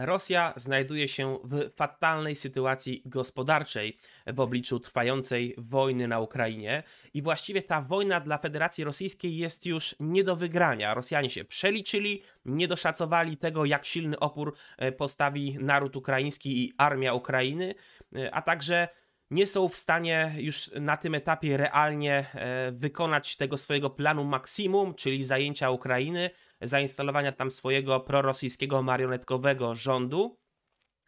Rosja znajduje się w fatalnej sytuacji gospodarczej w obliczu trwającej wojny na Ukrainie i właściwie ta wojna dla Federacji Rosyjskiej jest już nie do wygrania. Rosjanie się przeliczyli, nie doszacowali tego, jak silny opór e, postawi naród ukraiński i armia Ukrainy, e, a także nie są w stanie już na tym etapie realnie e, wykonać tego swojego planu maksimum, czyli zajęcia Ukrainy, zainstalowania tam swojego prorosyjskiego marionetkowego rządu.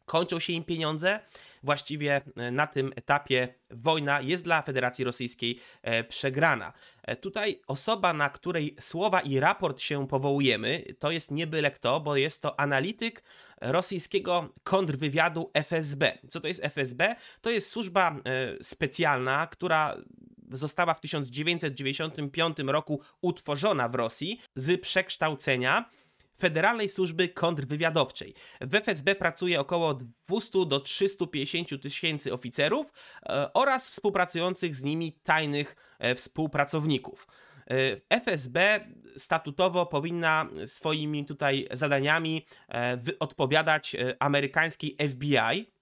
Kończą się im pieniądze. Właściwie e, na tym etapie wojna jest dla Federacji Rosyjskiej e, przegrana. Tutaj osoba, na której słowa i raport się powołujemy, to jest nie byle kto, bo jest to analityk rosyjskiego kontrwywiadu FSB. Co to jest FSB? To jest służba e, specjalna, która została w 1995 roku utworzona w Rosji z przekształcenia Federalnej Służby Kontrwywiadowczej. W FSB pracuje około 200 do 350 tysięcy oficerów e, oraz współpracujących z nimi tajnych e, współpracowników. FSB statutowo powinna swoimi tutaj zadaniami e, odpowiadać e, amerykańskiej FBI,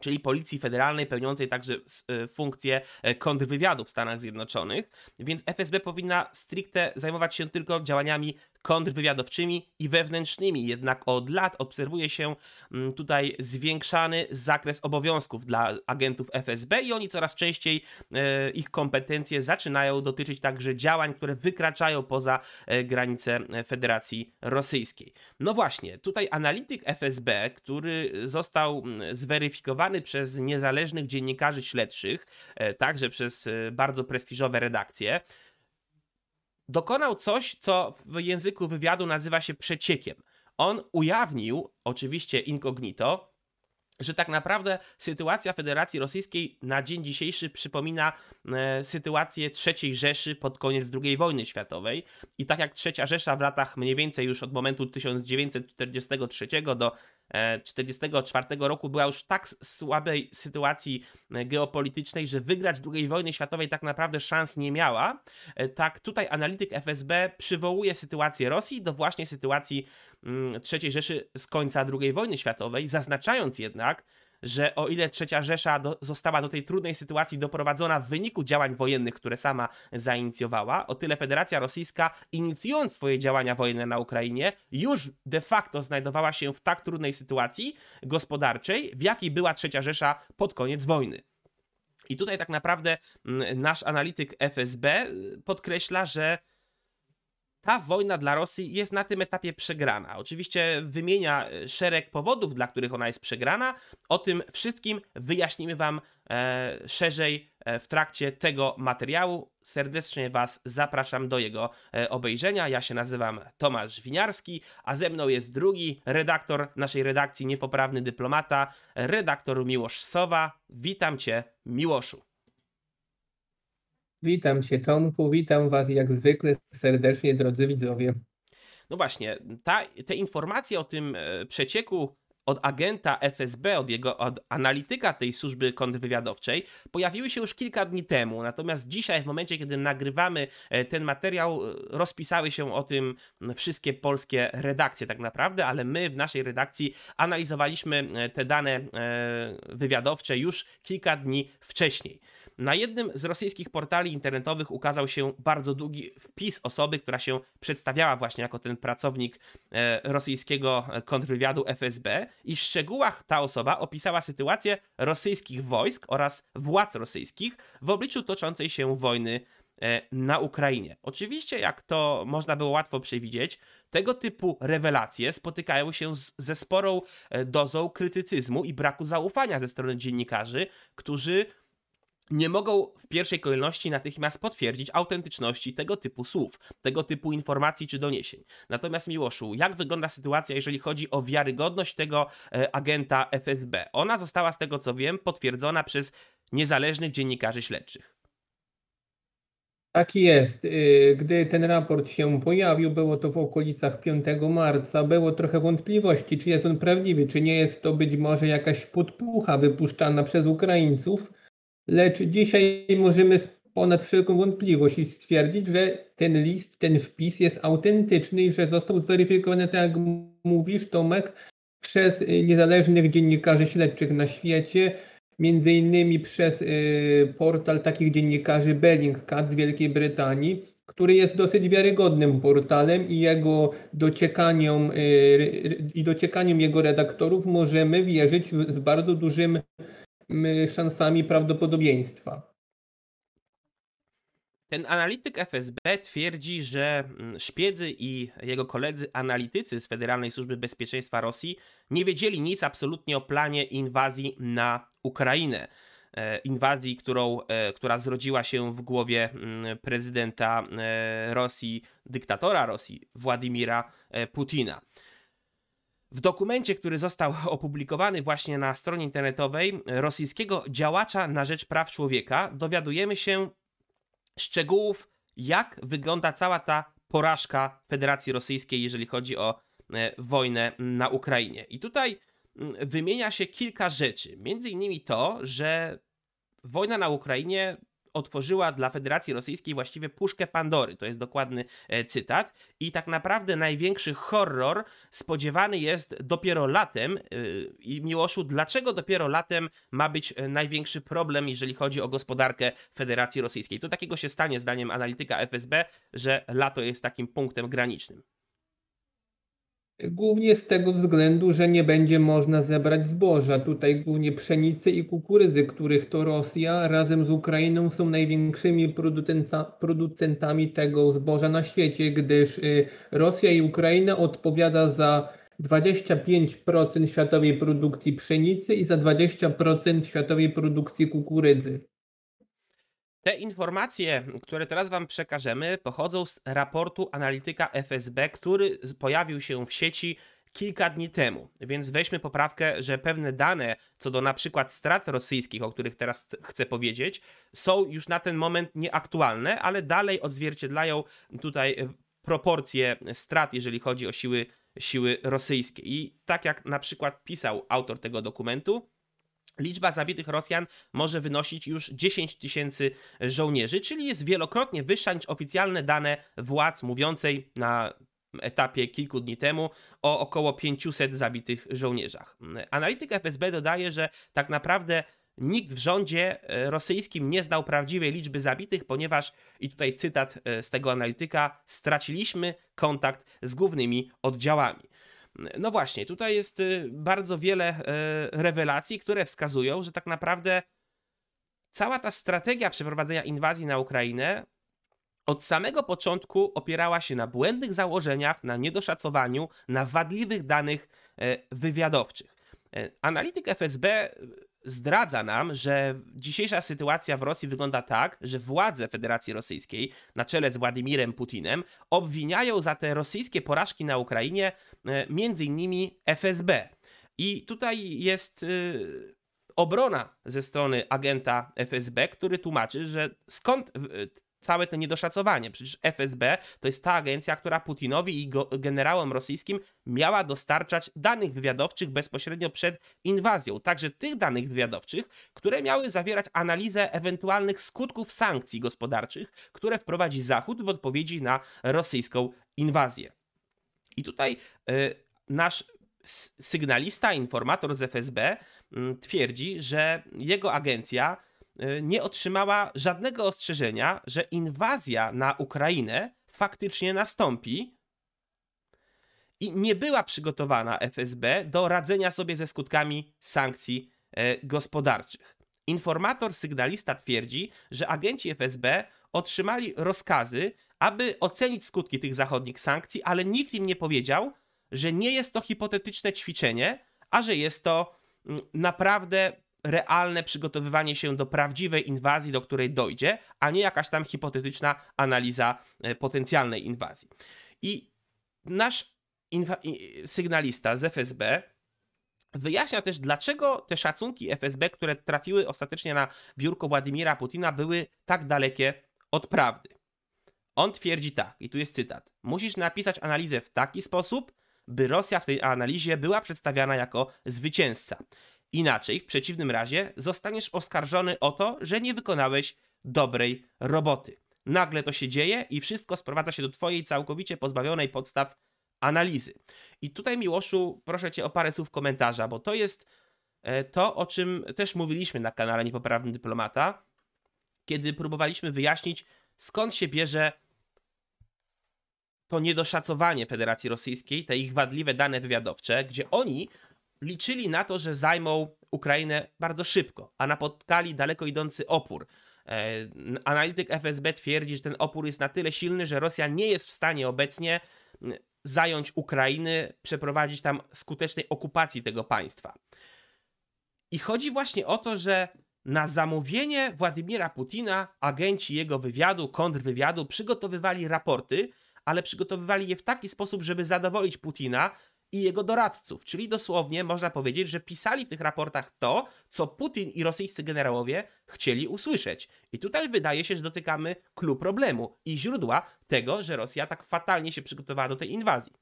czyli Policji Federalnej pełniącej także e, funkcję kontrwywiadu w Stanach Zjednoczonych, więc FSB powinna stricte zajmować się tylko działaniami kontrwywiadowczymi i wewnętrznymi. Jednak od lat obserwuje się mm, tutaj zwiększany zakres obowiązków dla agentów FSB i oni coraz częściej e, ich kompetencje zaczynają dotyczyć także działań, które wykraczają poza e, granice Federacji Rosyjskiej. No właśnie, tutaj analityk FSB, który został mm, zweryfikowany przez niezależnych dziennikarzy śledczych, e, także przez bardzo prestiżowe redakcje, dokonał coś, co w języku wywiadu nazywa się przeciekiem. On ujawnił, oczywiście incognito, że tak naprawdę sytuacja Federacji Rosyjskiej na dzień dzisiejszy przypomina e, sytuację III Rzeszy pod koniec II wojny światowej. I tak jak III Rzesza w latach mniej więcej już od momentu 1943 do 1944 e, roku była już tak słabej sytuacji e, geopolitycznej, że wygrać II wojny światowej tak naprawdę szans nie miała. E, tak tutaj analityk FSB przywołuje sytuację Rosji do właśnie sytuacji mm, III Rzeszy z końca II wojny światowej, zaznaczając jednak, że o ile trzecia Rzesza do, została do tej trudnej sytuacji doprowadzona w wyniku działań wojennych, które sama zainicjowała, o tyle Federacja Rosyjska, inicjując swoje działania wojenne na Ukrainie, już de facto znajdowała się w tak trudnej sytuacji gospodarczej, w jakiej była trzecia Rzesza pod koniec wojny. I tutaj tak naprawdę mm, nasz analityk FSB podkreśla, że ta wojna dla Rosji jest na tym etapie przegrana. Oczywiście wymienia e, szereg powodów, dla których ona jest przegrana. O tym wszystkim wyjaśnimy Wam e, szerzej e, w trakcie tego materiału. Serdecznie Was zapraszam do jego e, obejrzenia. Ja się nazywam Tomasz Winiarski, a ze mną jest drugi redaktor naszej redakcji Niepoprawny Dyplomata, redaktor Miłosz Sowa. Witam Cię, Miłoszu. Witam Cię Tomku, witam Was jak zwykle serdecznie drodzy widzowie. No właśnie, ta, te informacje o tym e, przecieku od agenta FSB, od jego od analityka tej służby kontrwywiadowczej pojawiły się już kilka dni temu. Natomiast dzisiaj, w momencie, kiedy nagrywamy e, ten materiał, e, rozpisały się o tym wszystkie polskie redakcje, tak naprawdę, ale my w naszej redakcji analizowaliśmy te dane wywiadowcze już kilka dni wcześniej. Na jednym z rosyjskich portali internetowych ukazał się bardzo długi wpis osoby, która się przedstawiała właśnie jako ten pracownik e, rosyjskiego kontrwywiadu FSB i w szczegółach ta osoba opisała sytuację rosyjskich wojsk oraz władz rosyjskich w obliczu toczącej się wojny e, na Ukrainie. Oczywiście, jak to można było łatwo przewidzieć, tego typu rewelacje spotykają się z, ze sporą e, dozą krytycyzmu i braku zaufania ze strony dziennikarzy, którzy nie mogą w pierwszej kolejności natychmiast potwierdzić autentyczności tego typu słów, tego typu informacji czy doniesień. Natomiast Miłoszu, jak wygląda sytuacja, jeżeli chodzi o wiarygodność tego e, agenta FSB? Ona została, z tego co wiem, potwierdzona przez niezależnych dziennikarzy śledczych. Tak jest. Y, gdy ten raport się pojawił, było to w okolicach 5 marca, było trochę wątpliwości, czy jest on prawdziwy, czy nie jest to być może jakaś podpucha wypuszczana przez Ukraińców Lecz dzisiaj możemy ponad wszelką wątpliwość stwierdzić, że ten list, ten wpis jest autentyczny i że został zweryfikowany, tak jak mówisz, Tomek, przez y, niezależnych dziennikarzy śledczych na świecie, między innymi przez y, portal takich dziennikarzy Bellingcat z Wielkiej Brytanii, który jest dosyć wiarygodnym portalem i jego dociekaniom y, i dociekaniom jego redaktorów możemy wierzyć z bardzo dużymi szansami prawdopodobieństwa. Ten analityk FSB twierdzi, że mm, szpiedzy i jego koledzy analitycy z Federalnej Służby Bezpieczeństwa Rosji nie wiedzieli nic absolutnie o planie inwazji na Ukrainę. E, inwazji, którą, e, która zrodziła się w głowie mm, prezydenta e, Rosji, dyktatora Rosji, Władimira Putina. W dokumencie, który został opublikowany właśnie na stronie internetowej rosyjskiego działacza na rzecz praw człowieka, dowiadujemy się szczegółów, jak wygląda cała ta porażka Federacji Rosyjskiej, jeżeli chodzi o wojnę na Ukrainie. I tutaj mm, wymienia się kilka rzeczy. Między innymi to, że wojna na Ukrainie otworzyła dla Federacji Rosyjskiej właściwie puszkę Pandory. To jest dokładny e, cytat. I tak naprawdę największy horror spodziewany jest dopiero latem. E, I Miłoszu, dlaczego dopiero latem ma być e, największy problem, jeżeli chodzi o gospodarkę Federacji Rosyjskiej? Co takiego się stanie, zdaniem analityka FSB, że lato jest takim punktem granicznym? Głównie z tego względu, że nie będzie można zebrać zboża. Tutaj głównie pszenicy i kukurydzy, których to Rosja razem z Ukrainą są największymi producentami tego zboża na świecie, gdyż y, Rosja i Ukraina odpowiada za 25% światowej produkcji pszenicy i za 20% światowej produkcji kukurydzy. Te informacje, które teraz Wam przekażemy, pochodzą z raportu analityka FSB, który pojawił się w sieci kilka dni temu. Więc weźmy poprawkę, że pewne dane co do na przykład strat rosyjskich, o których teraz chcę powiedzieć, są już na ten moment nieaktualne, ale dalej odzwierciedlają tutaj e, proporcje strat, jeżeli chodzi o siły, siły rosyjskie. I tak jak na przykład pisał autor tego dokumentu, Liczba zabitych Rosjan może wynosić już 10 tysięcy żołnierzy, czyli jest wielokrotnie wyższa niż oficjalne dane władz mówiącej na etapie kilku dni temu o około 500 zabitych żołnierzach. Analityk FSB dodaje, że tak naprawdę nikt w rządzie e, rosyjskim nie znał prawdziwej liczby zabitych, ponieważ, i tutaj cytat e, z tego analityka, straciliśmy kontakt z głównymi oddziałami. No właśnie, tutaj jest y, bardzo wiele e, rewelacji, które wskazują, że tak naprawdę cała ta strategia przeprowadzenia inwazji na Ukrainę od samego początku opierała się na błędnych założeniach, na niedoszacowaniu, na wadliwych danych e, wywiadowczych. Analityk FSB zdradza nam, że dzisiejsza sytuacja w Rosji wygląda tak, że władze Federacji Rosyjskiej na czele z Władimirem Putinem obwiniają za te rosyjskie porażki na Ukrainie e, między innymi FSB. I tutaj jest y, obrona ze strony agenta FSB, który tłumaczy, że skąd całe to niedoszacowanie. Przecież FSB to jest ta agencja, która Putinowi i generałom rosyjskim miała dostarczać danych wywiadowczych bezpośrednio przed inwazją. Także tych danych wywiadowczych, które miały zawierać analizę ewentualnych skutków sankcji gospodarczych, które wprowadzi Zachód w odpowiedzi na rosyjską inwazję. I tutaj yy, nasz sygnalista, informator z FSB yy, twierdzi, że jego agencja Y, nie otrzymała żadnego ostrzeżenia, że inwazja na Ukrainę faktycznie nastąpi i nie była przygotowana FSB do radzenia sobie ze skutkami sankcji y, gospodarczych. Informator sygnalista twierdzi, że agenci FSB otrzymali rozkazy, aby ocenić skutki tych zachodnich sankcji, ale nikt im nie powiedział, że nie jest to hipotetyczne ćwiczenie, a że jest to mm, naprawdę realne przygotowywanie się do prawdziwej inwazji, do której dojdzie, a nie jakaś tam hipotetyczna analiza e, potencjalnej inwazji. I nasz sygnalista z FSB wyjaśnia też, dlaczego te szacunki FSB, które trafiły ostatecznie na biurko Władimira Putina, były tak dalekie od prawdy. On twierdzi tak, i tu jest cytat: Musisz napisać analizę w taki sposób, by Rosja w tej analizie była przedstawiana jako zwycięzca. Inaczej, w przeciwnym razie, zostaniesz oskarżony o to, że nie wykonałeś dobrej roboty. Nagle to się dzieje i wszystko sprowadza się do Twojej całkowicie pozbawionej podstaw analizy. I tutaj, Miłoszu, proszę cię o parę słów komentarza, bo to jest e, to, o czym też mówiliśmy na kanale Niepoprawny Dyplomata, kiedy próbowaliśmy wyjaśnić, skąd się bierze to niedoszacowanie Federacji Rosyjskiej, te ich wadliwe dane wywiadowcze, gdzie oni liczyli na to, że zajmą Ukrainę bardzo szybko, a napotkali daleko idący opór. E, analityk FSB twierdzi, że ten opór jest na tyle silny, że Rosja nie jest w stanie obecnie zająć Ukrainy, przeprowadzić tam skutecznej okupacji tego państwa. I chodzi właśnie o to, że na zamówienie Władimira Putina agenci jego wywiadu, kontrwywiadu przygotowywali raporty, ale przygotowywali je w taki sposób, żeby zadowolić Putina i jego doradców. Czyli dosłownie można powiedzieć, że pisali w tych raportach to, co Putin i rosyjscy generałowie chcieli usłyszeć. I tutaj wydaje się, że dotykamy klucz problemu i źródła tego, że Rosja tak fatalnie się przygotowała do tej inwazji.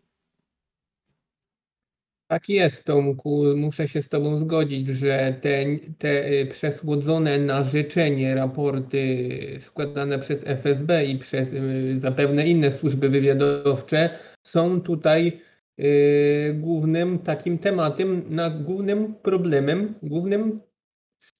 Tak jest, Tomku. Muszę się z Tobą zgodzić, że te, te y, przesłodzone na życzenie raporty składane przez FSB i przez y, zapewne inne służby wywiadowcze są tutaj głównym takim tematem, na głównym problemem, głównym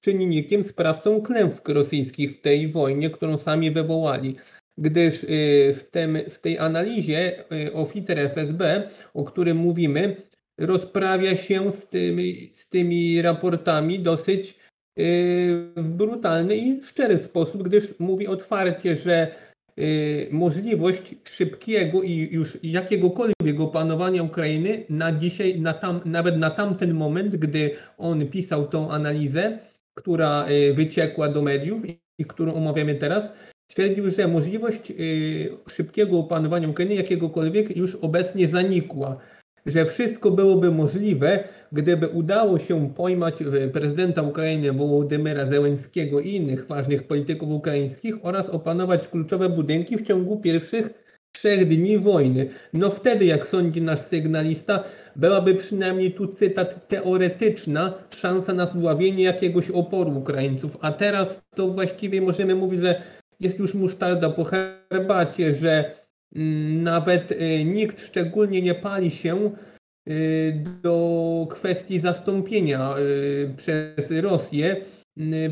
czynnikiem, sprawcą klęsk rosyjskich w tej wojnie, którą sami wywołali. Gdyż w, tym, w tej analizie oficer FSB, o którym mówimy, rozprawia się z tymi, z tymi raportami dosyć w brutalny i szczery sposób, gdyż mówi otwarcie, że możliwość szybkiego i już jakiegokolwiek opanowania Ukrainy na dzisiaj, na tam, nawet na tamten moment, gdy on pisał tą analizę, która yy, wyciekła do mediów i którą omawiamy teraz, stwierdził, że możliwość szybkiego opanowania Ukrainy jakiegokolwiek już obecnie zanikła że wszystko byłoby możliwe, gdyby udało się pojmać e, prezydenta Ukrainy Wołodymyra Zełenskiego i innych ważnych polityków ukraińskich oraz opanować kluczowe budynki w ciągu pierwszych trzech dni wojny. No wtedy, jak sądzi nasz sygnalista, byłaby przynajmniej tu cytat teoretyczna szansa na zdławienie jakiegoś oporu Ukraińców. A teraz to właściwie możemy mówić, że jest już musztarda po herbacie, że nawet y, nikt szczególnie nie pali się y, do kwestii zastąpienia y, przez Rosję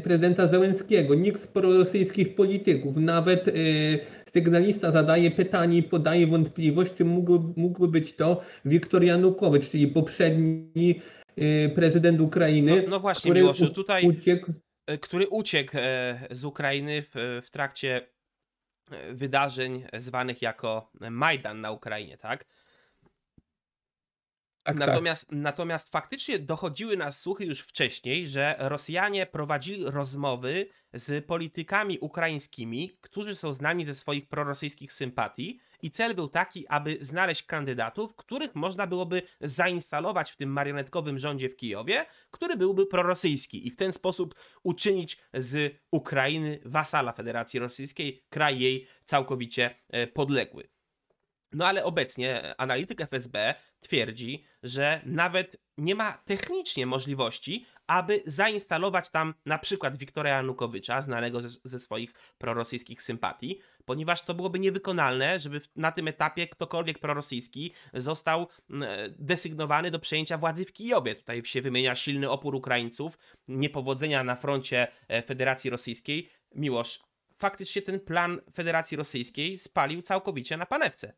prezydenta Zełenskiego. Nikt z prorosyjskich polityków, nawet sygnalista zadaje pytanie i podaje wątpliwość, czy mógłby, mógłby być to Wiktor Janukowicz, czyli poprzedni prezydent Ukrainy. No, no właśnie, który Miłoszu, tutaj uciekł. który uciekł e, z Ukrainy w, w trakcie wydarzeń zwanych jako Majdan na Ukrainie, tak? Tak, natomiast, tak. natomiast faktycznie dochodziły nas słuchy już wcześniej, że Rosjanie prowadzili rozmowy z politykami ukraińskimi, którzy są znani ze swoich prorosyjskich sympatii, i cel był taki, aby znaleźć kandydatów, których można byłoby zainstalować w tym marionetkowym rządzie w Kijowie, który byłby prorosyjski i w ten sposób uczynić z Ukrainy wasala Federacji Rosyjskiej, kraj jej całkowicie e, podległy. No ale obecnie analityk FSB twierdzi, że nawet nie ma technicznie możliwości, aby zainstalować tam na przykład Wiktora Janukowycza, znanego ze, ze, swoich prorosyjskich sympatii, ponieważ to byłoby niewykonalne, żeby na tym etapie ktokolwiek prorosyjski został desygnowany do przejęcia władzy w Kijowie. Tutaj się wymienia silny opór Ukraińców, niepowodzenia na froncie e, Federacji Rosyjskiej. Miłosz, faktycznie ten plan Federacji Rosyjskiej spalił całkowicie na panewce.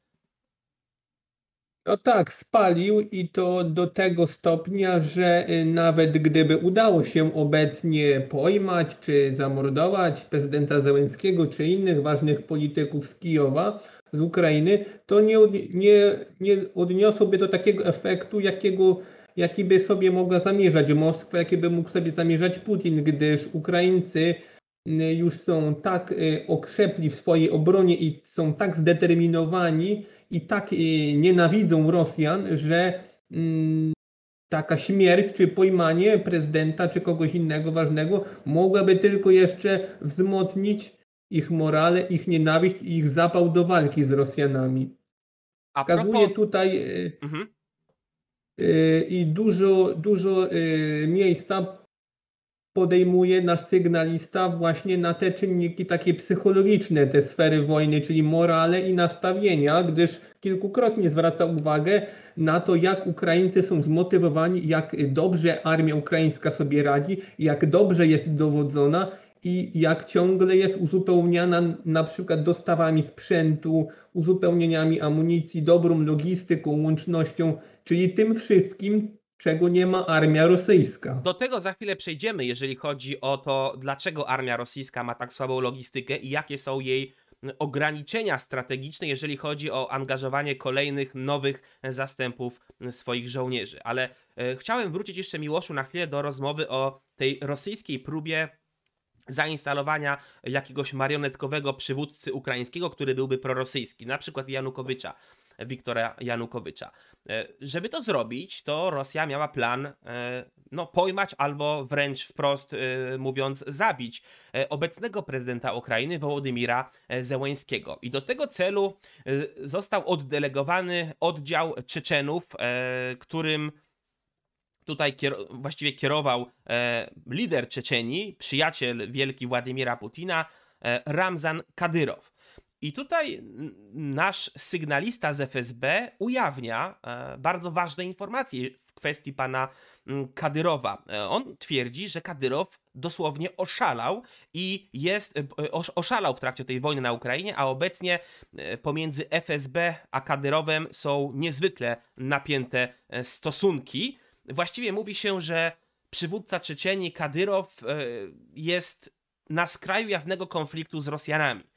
No tak, spalił i to do tego stopnia, że y, nawet gdyby udało się obecnie pojmać czy zamordować prezydenta Zełenskiego czy innych ważnych polityków z Kijowa, z Ukrainy, to nie, nie, nie odniosłoby do takiego efektu, jakiego, jaki by sobie mogła zamierzać Moskwa, jaki by mógł sobie zamierzać Putin, gdyż Ukraińcy y, już są tak y, okrzepli w swojej obronie i są tak zdeterminowani, i tak nienawidzą Rosjan, że mm, taka śmierć czy pojmanie prezydenta czy kogoś innego ważnego mogłaby tylko jeszcze wzmocnić ich morale, ich nienawiść i ich zapał do walki z Rosjanami. A Wskazuje propos... tutaj e, mhm. E, i dużo, dużo miejsca podejmuje nasz sygnalista właśnie na te czynniki takie psychologiczne, te sfery wojny, czyli morale i nastawienia, gdyż kilkukrotnie zwraca uwagę na to, jak Ukraińcy są zmotywowani, jak dobrze armia ukraińska sobie radzi, jak dobrze jest dowodzona i jak ciągle jest uzupełniana na przykład dostawami sprzętu, uzupełnieniami amunicji, dobrą logistyką, łącznością, czyli tym wszystkim, czego nie ma armia rosyjska. Do tego za chwilę przejdziemy, jeżeli chodzi o to, dlaczego armia rosyjska ma tak słabą logistykę i jakie są jej ograniczenia strategiczne, jeżeli chodzi o angażowanie kolejnych nowych zastępów swoich żołnierzy. Ale e, chciałem wrócić jeszcze Miłoszu na chwilę do rozmowy o tej rosyjskiej próbie zainstalowania jakiegoś marionetkowego przywódcy ukraińskiego, który byłby prorosyjski, na przykład Janukowycza. Wiktora Janukowycza. E, żeby to zrobić, to Rosja miała plan e, no, pojmać albo wręcz wprost e, mówiąc zabić obecnego prezydenta Ukrainy Wołodymira Zełęńskiego. I do tego celu został oddelegowany oddział Czeczenów, którym tutaj kier właściwie kierował lider Czeczenii, przyjaciel wielki Władimira Putina, Ramzan Kadyrow. I tutaj nasz sygnalista z FSB ujawnia e, bardzo ważne informacje w kwestii pana Kadyrowa. E, on twierdzi, że Kadyrow dosłownie oszalał i jest e, oszalał w trakcie tej wojny na Ukrainie, a obecnie pomiędzy FSB a Kadyrowem są niezwykle napięte stosunki. Właściwie mówi się, że przywódca Czeczeni Kadyrow jest na skraju jawnego konfliktu z Rosjanami.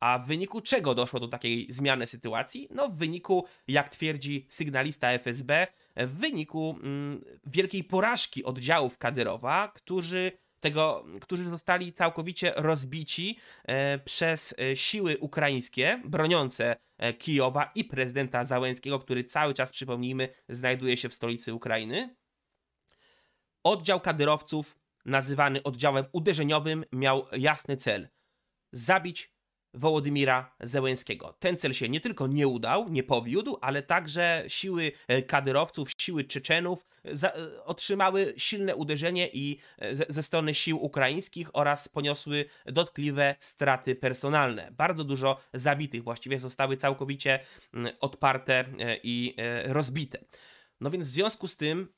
A w wyniku czego doszło do takiej zmiany sytuacji? No, w wyniku, jak twierdzi sygnalista FSB, w wyniku mm, wielkiej porażki oddziałów Kadyrowa, którzy tego, którzy zostali całkowicie rozbici e, przez e, siły ukraińskie broniące e, Kijowa i prezydenta Załęckiego, który cały czas, przypomnijmy, znajduje się w stolicy Ukrainy. Oddział kadyrowców, nazywany oddziałem uderzeniowym, miał jasny cel: zabić Wołodymira Zełenskiego. Ten cel się nie tylko nie udał, nie powiódł, ale także siły e, kadyrowców, siły Czeczenów za, e, otrzymały silne uderzenie i e, ze, ze, strony sił ukraińskich oraz poniosły dotkliwe straty personalne. Bardzo dużo zabitych właściwie zostały całkowicie odparte i rozbite. No więc w związku z tym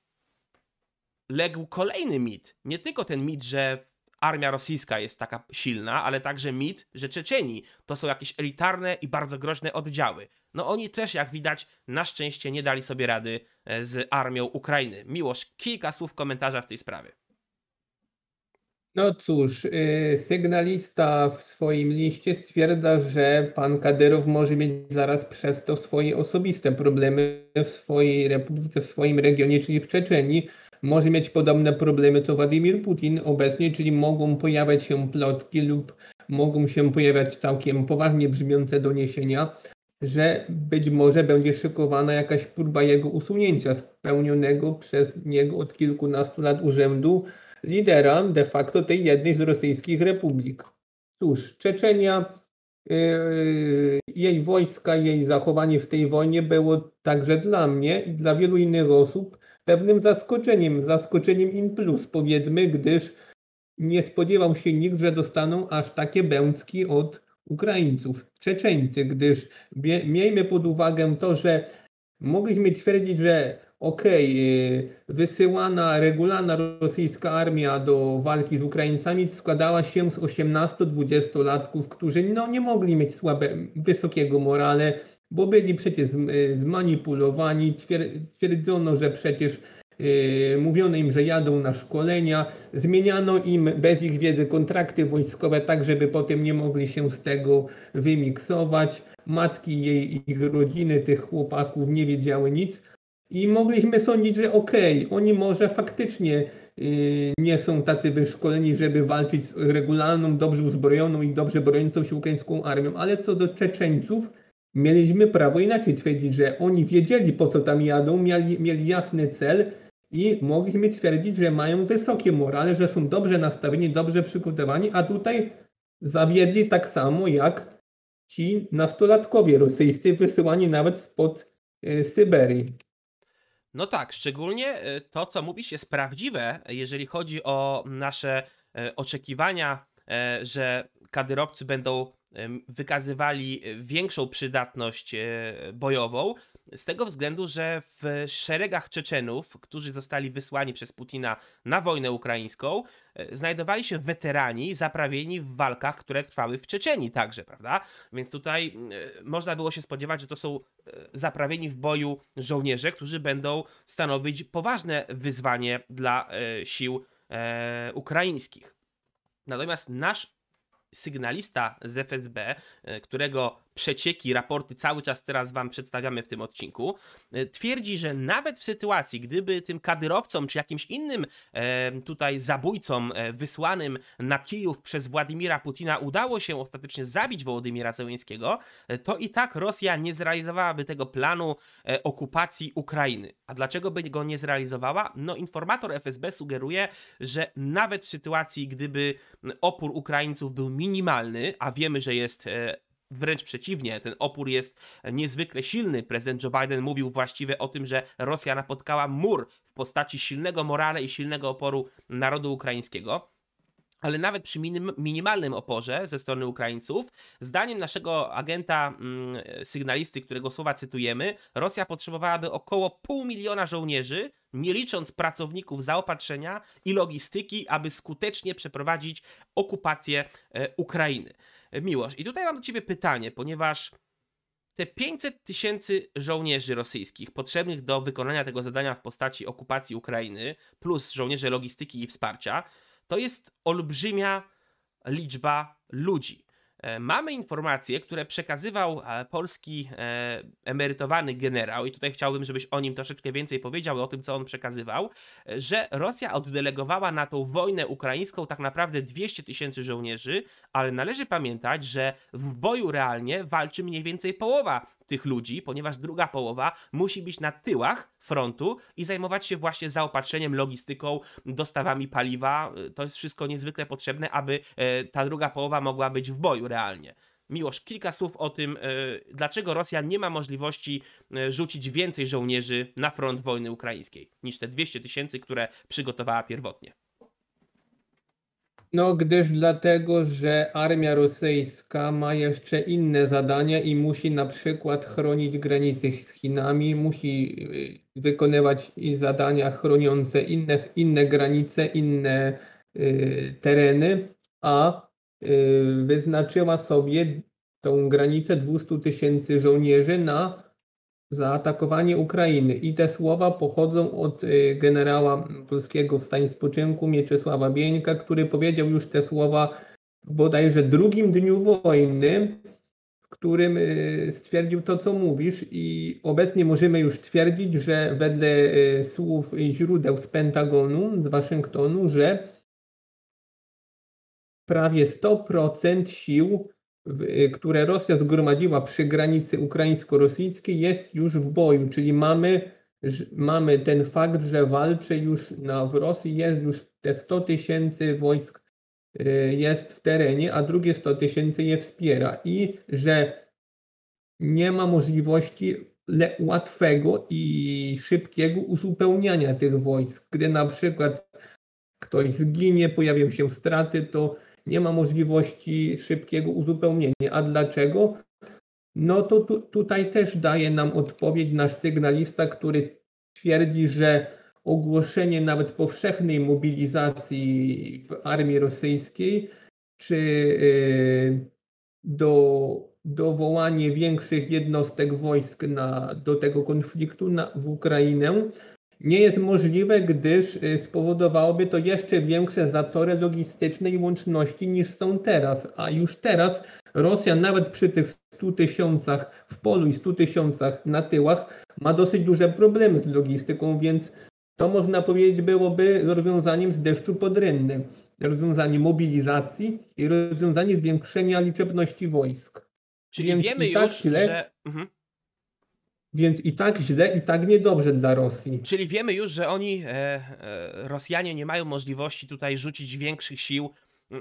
legł kolejny mit. Nie tylko ten mit, że armia rosyjska jest taka silna, ale także mit, że Czeczeni to są jakieś elitarne i bardzo groźne oddziały. No oni też, jak widać, na szczęście nie dali sobie rady e, z armią Ukrainy. Miłosz, kilka słów komentarza w tej sprawie. No cóż, y, sygnalista w swoim liście stwierdza, że pan Kadyrow może mieć zaraz przez to swoje osobiste problemy w swojej republice, w swoim regionie, czyli w Czeczeni, może mieć podobne problemy co Władimir Putin obecnie, czyli mogą pojawiać się plotki lub mogą się pojawiać całkiem poważnie brzmiące doniesienia, że być może będzie szykowana jakaś próba jego usunięcia z pełnionego przez niego od kilkunastu lat urzędu lidera de facto tej jednej z rosyjskich republik. Cóż, Czeczenia, yy, jej wojska, jej zachowanie w tej wojnie było także dla mnie i dla wielu innych osób pewnym zaskoczeniem, zaskoczeniem in plus powiedzmy, gdyż nie spodziewał się nikt, że dostaną aż takie bęcki od Ukraińców, Czeczeńcy, gdyż miejmy pod uwagę to, że mogliśmy twierdzić, że okej, okay, wysyłana regularna rosyjska armia do walki z Ukraińcami składała się z 18-20-latków, którzy no, nie mogli mieć słabe, wysokiego morale, bo byli przecież zmanipulowani, twierdzono, że przecież Yy, mówiono im, że jadą na szkolenia, zmieniano im bez ich wiedzy kontrakty wojskowe, tak żeby potem nie mogli się z tego wymiksować. Matki jej, ich rodziny, tych chłopaków nie wiedziały nic. I mogliśmy sądzić, że okej, okay, oni może faktycznie yy, nie są tacy wyszkoleni, żeby walczyć z regularną, dobrze uzbrojoną i dobrze broniącą się ukraińską armią, ale co do Czeczeńców, mieliśmy prawo inaczej twierdzić, że oni wiedzieli po co tam jadą, mieli, mieli jasny cel i mogliśmy twierdzić, że mają wysokie morale, że są dobrze nastawieni, dobrze przygotowani, a tutaj zawiedli tak samo jak ci nastolatkowie rosyjscy wysyłani nawet spod y, Syberii. No tak, szczególnie e, to, co mówisz, jest prawdziwe, jeżeli chodzi o nasze e, oczekiwania, że kadyrowcy będą wykazywali większą przydatność bojową, z tego względu, że w szeregach Czeczenów, którzy zostali wysłani przez Putina na wojnę ukraińską, e, znajdowali się weterani zaprawieni w walkach, które trwały w Czeczeni także, prawda? Więc tutaj e, można było się spodziewać, że to są e, zaprawieni w boju żołnierze, którzy będą stanowić poważne wyzwanie dla sił ukraińskich. Natomiast nasz sygnalista z FSB, którego przecieki, raporty cały czas teraz wam przedstawiamy w tym odcinku, e, twierdzi, że nawet w sytuacji, gdyby tym kadyrowcom czy jakimś innym tutaj zabójcom e, wysłanym na Kijów przez Władimira Putina udało się ostatecznie zabić Wołodymira Zełenskiego, e, to i tak Rosja nie zrealizowałaby tego planu okupacji Ukrainy. A dlaczego by go nie zrealizowała? No informator FSB sugeruje, że nawet w sytuacji, gdyby opór Ukraińców był minimalny, a wiemy, że jest Wręcz przeciwnie, ten opór jest niezwykle silny. Prezydent Joe Biden mówił właściwie o tym, że Rosja napotkała mur w postaci silnego morale i silnego oporu narodu ukraińskiego. Ale nawet przy minim, minimalnym oporze ze strony Ukraińców, zdaniem naszego agenta mm, sygnalisty, którego słowa cytujemy, Rosja potrzebowałaby około pół miliona żołnierzy, nie licząc pracowników zaopatrzenia i logistyki, aby skutecznie przeprowadzić okupację e, Ukrainy. Miłosz, i tutaj mam do ciebie pytanie, ponieważ te 500 tysięcy żołnierzy rosyjskich potrzebnych do wykonania tego zadania w postaci okupacji Ukrainy, plus żołnierze logistyki i wsparcia, to jest olbrzymia liczba ludzi. E, mamy informacje, które przekazywał e, polski e, emerytowany generał, i tutaj chciałbym, żebyś o nim troszeczkę więcej powiedział, o tym, co on przekazywał, że Rosja oddelegowała na tą wojnę ukraińską tak naprawdę 200 tysięcy żołnierzy, ale należy pamiętać, że w boju realnie walczy mniej więcej połowa tych ludzi, ponieważ druga połowa musi być na tyłach frontu i zajmować się właśnie zaopatrzeniem, logistyką, dostawami paliwa. To jest wszystko niezwykle potrzebne, aby e, ta druga połowa mogła być w boju realnie. Miłosz, kilka słów o tym, e, dlaczego Rosja nie ma możliwości e, rzucić więcej żołnierzy na front wojny ukraińskiej niż te 200 tysięcy, które przygotowała pierwotnie. No, gdyż dlatego, że armia rosyjska ma jeszcze inne zadania i musi na przykład chronić granice z Chinami, musi y, wykonywać zadania chroniące inne, inne granice, inne y, tereny, a y, wyznaczyła sobie tą granicę 200 tysięcy żołnierzy na zaatakowanie Ukrainy. I te słowa pochodzą od y, generała polskiego w stanie spoczynku Mieczysława Bieńka, który powiedział już te słowa w bodajże drugim dniu wojny, w którym y, stwierdził to, co mówisz i obecnie możemy już twierdzić, że wedle y, słów źródeł z Pentagonu, z Waszyngtonu, że prawie 100% sił które Rosja zgromadziła przy granicy ukraińsko-rosyjskiej, jest już w boju, czyli mamy, mamy ten fakt, że walczy już na, w Rosji, jest już te 100 tysięcy wojsk y, jest w terenie, a drugie 100 tysięcy je wspiera i że nie ma możliwości łatwego i szybkiego uzupełniania tych wojsk. Gdy na przykład ktoś zginie, pojawią się straty, to nie ma możliwości szybkiego uzupełnienia. A dlaczego? No to tu, tutaj też daje nam odpowiedź nasz sygnalista, który twierdzi, że ogłoszenie nawet powszechnej mobilizacji w armii rosyjskiej, czy yy, do, dowołanie większych jednostek wojsk na, do tego konfliktu na, w Ukrainę nie jest możliwe, gdyż y, spowodowałoby to jeszcze większe zatory logistyczne i łączności niż są teraz. A już teraz Rosja nawet przy tych 100 tysiącach w polu i 100 tysiącach na tyłach ma dosyć duże problemy z logistyką, więc to można powiedzieć byłoby rozwiązaniem z deszczu pod rynny. Rozwiązanie mobilizacji i rozwiązanie zwiększenia liczebności wojsk. Czyli więc wiemy tak już, źle... że... Mhm. Więc i tak źle, i tak niedobrze dla Rosji. Czyli wiemy już, że oni, e, e, Rosjanie, nie mają możliwości tutaj rzucić większych sił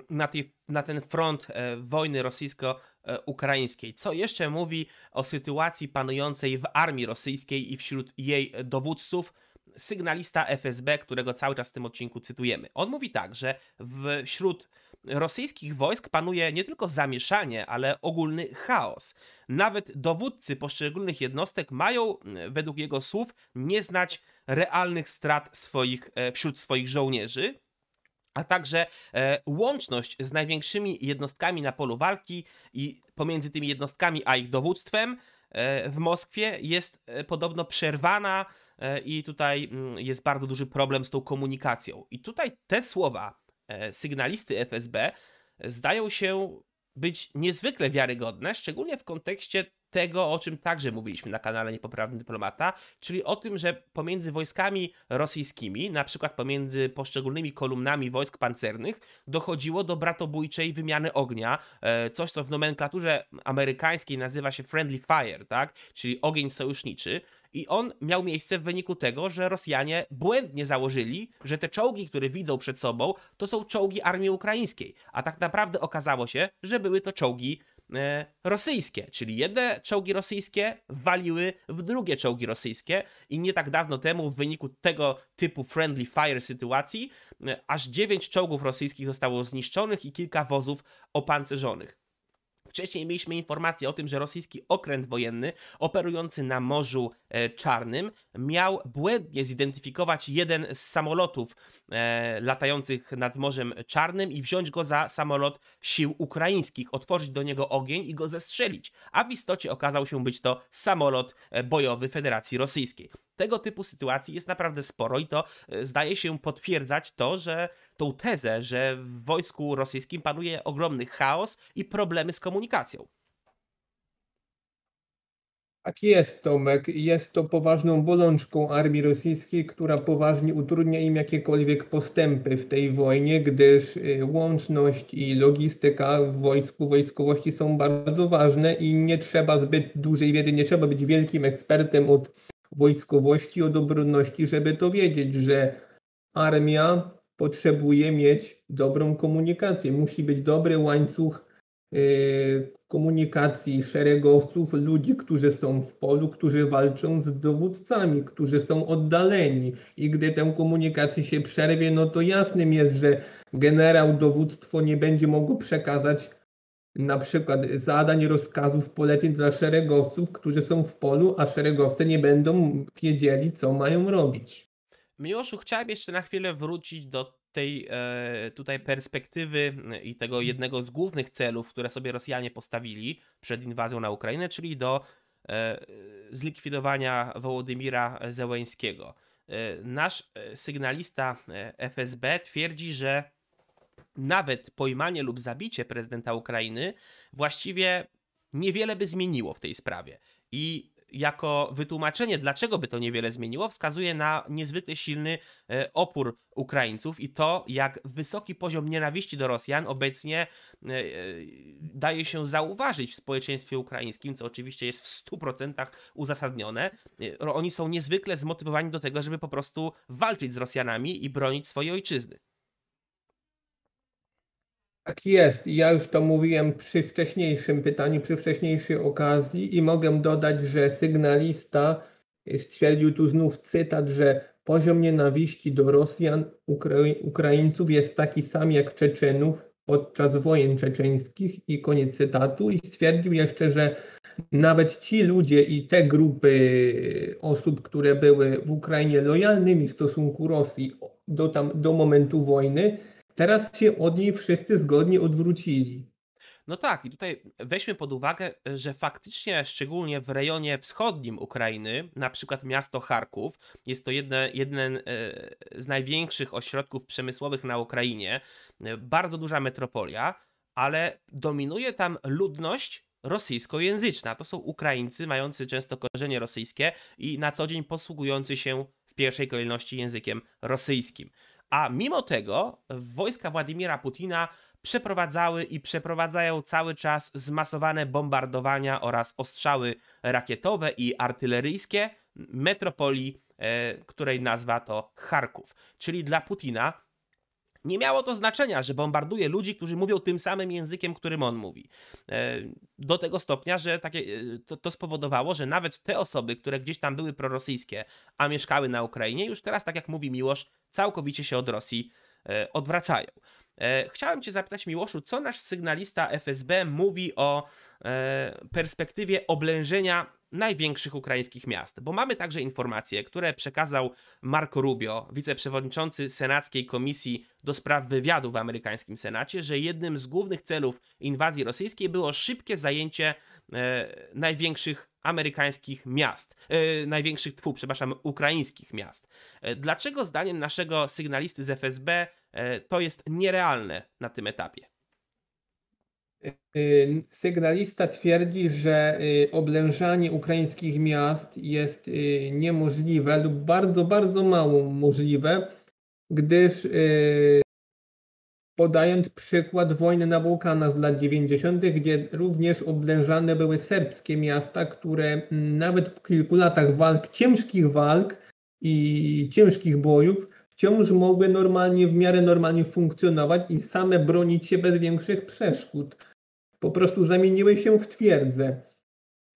na, na ten front e, wojny rosyjsko, e, ukraińskiej. Co jeszcze mówi o sytuacji panującej w armii rosyjskiej i wśród jej dowódców sygnalista FSB, którego cały czas w tym odcinku cytujemy. On mówi tak, że wśród rosyjskich wojsk panuje nie tylko zamieszanie, ale ogólny chaos. Nawet dowódcy poszczególnych jednostek mają, według jego słów, nie znać realnych strat swoich, e, wśród swoich żołnierzy a także e, łączność z największymi jednostkami na polu walki i pomiędzy tymi jednostkami a ich dowództwem e, w Moskwie jest podobno przerwana i tutaj mm, jest bardzo duży problem z tą komunikacją. I tutaj te słowa sygnalisty FSB zdają się być niezwykle wiarygodne, szczególnie w kontekście tego, o czym także mówiliśmy na kanale Niepoprawny Dyplomata, czyli o tym, że pomiędzy wojskami rosyjskimi, na przykład pomiędzy poszczególnymi kolumnami wojsk pancernych, dochodziło do bratobójczej wymiany ognia, e, coś co w nomenklaturze amerykańskiej nazywa się friendly fire, tak? czyli ogień sojuszniczy. I on miał miejsce w wyniku tego, że Rosjanie błędnie założyli, że te czołgi, które widzą przed sobą, to są czołgi armii ukraińskiej. A tak naprawdę okazało się, że były to czołgi E, rosyjskie, czyli jedne czołgi rosyjskie waliły w drugie czołgi rosyjskie i nie tak dawno temu w wyniku tego typu friendly fire sytuacji e, aż 9 czołgów rosyjskich zostało zniszczonych i kilka wozów opancerzonych. Wcześniej mieliśmy informację o tym, że rosyjski okręt wojenny operujący na Morzu e, Czarnym miał błędnie zidentyfikować jeden z samolotów e, latających nad Morzem Czarnym i wziąć go za samolot sił ukraińskich, otworzyć do niego ogień i go zestrzelić. A w istocie okazał się być to samolot e, bojowy Federacji Rosyjskiej. Tego typu sytuacji jest naprawdę sporo i to zdaje się potwierdzać to, że tą tezę, że w wojsku rosyjskim panuje ogromny chaos i problemy z komunikacją. Tak jest, Tomek. Jest to poważną bolączką armii rosyjskiej, która poważnie utrudnia im jakiekolwiek postępy w tej wojnie, gdyż y, łączność i logistyka w wojsku, wojskowości są bardzo ważne i nie trzeba zbyt dużej wiedzy, nie trzeba być wielkim ekspertem od wojskowości, od obronności, żeby to wiedzieć, że armia potrzebuje mieć dobrą komunikację. Musi być dobry łańcuch y, komunikacji szeregowców, ludzi, którzy są w polu, którzy walczą z dowódcami, którzy są oddaleni. I gdy tę komunikację się przerwie, no to jasnym jest, że generał dowództwo nie będzie mogło przekazać na przykład zadań, rozkazów, poleceń dla szeregowców, którzy są w polu, a szeregowcy nie będą wiedzieli, co mają robić. Miłoszu, chciałem jeszcze na chwilę wrócić do tej e, tutaj perspektywy i tego jednego z głównych celów, które sobie Rosjanie postawili przed inwazją na Ukrainę, czyli do e, zlikwidowania Wołodymira Zełeńskiego. E, nasz e, sygnalista e, FSB twierdzi, że nawet pojmanie lub zabicie prezydenta Ukrainy właściwie niewiele by zmieniło w tej sprawie. I jako wytłumaczenie, dlaczego by to niewiele zmieniło, wskazuje na niezwykle silny e, opór Ukraińców i to, jak wysoki poziom nienawiści do Rosjan obecnie e, e, daje się zauważyć w społeczeństwie ukraińskim, co oczywiście jest w 100% uzasadnione. Oni są niezwykle zmotywowani do tego, żeby po prostu walczyć z Rosjanami i bronić swojej ojczyzny. Tak jest. Ja już to mówiłem przy wcześniejszym pytaniu, przy wcześniejszej okazji i mogę dodać, że sygnalista stwierdził tu znów cytat, że poziom nienawiści do Rosjan, Ukra- Ukraińców jest taki sam jak Czeczenów podczas wojen czeczeńskich i koniec cytatu i stwierdził jeszcze, że nawet ci ludzie i te grupy osób, które były w Ukrainie lojalnymi w stosunku Rosji do, tam, do momentu wojny, Teraz się od niej wszyscy zgodnie odwrócili. No tak, i tutaj weźmy pod uwagę, że faktycznie, szczególnie w rejonie wschodnim Ukrainy, na przykład miasto Charków, jest to jedne, jeden e, z największych ośrodków przemysłowych na Ukrainie, e, bardzo duża metropolia, ale dominuje tam ludność rosyjskojęzyczna. To są Ukraińcy mający często korzenie rosyjskie i na co dzień posługujący się w pierwszej kolejności językiem rosyjskim. A mimo tego wojska Władimira Putina przeprowadzały i przeprowadzają cały czas zmasowane bombardowania oraz ostrzały rakietowe i artyleryjskie metropolii, e, której nazwa to Charków. Czyli dla Putina Nie miało to znaczenia, że bombarduje ludzi, którzy mówią tym samym językiem, którym on mówi. E, do tego stopnia, że takie, e, to, to, spowodowało, że nawet te osoby, które gdzieś tam były prorosyjskie, a mieszkały na Ukrainie, już teraz, tak jak mówi Miłosz, całkowicie się od Rosji e, odwracają. Chciałem Cię zapytać, Miłoszu, co nasz sygnalista FSB mówi o perspektywie oblężenia największych ukraińskich miast. Bo mamy także informacje, które przekazał Marco Rubio, wiceprzewodniczący Senackiej Komisji do Spraw Wywiadu w amerykańskim Senacie, że jednym z głównych celów inwazji rosyjskiej było szybkie zajęcie e, największych amerykańskich miast, e, największych, tfu, przepraszam, ukraińskich miast. E, dlaczego zdaniem naszego sygnalisty z FSB e, to jest nierealne na tym etapie? Y, sygnalista twierdzi, że y, oblężanie ukraińskich miast jest y, niemożliwe lub bardzo, bardzo mało możliwe, gdyż podając przykład wojny na Bałkanach z lat 90., gdzie również oblężane były serbskie miasta, które nawet po kilku latach walk, ciężkich walk i ciężkich bojów, wciąż mogły normalnie, w miarę normalnie funkcjonować i same bronić się bez większych przeszkód po prostu zamieniły się w twierdzę.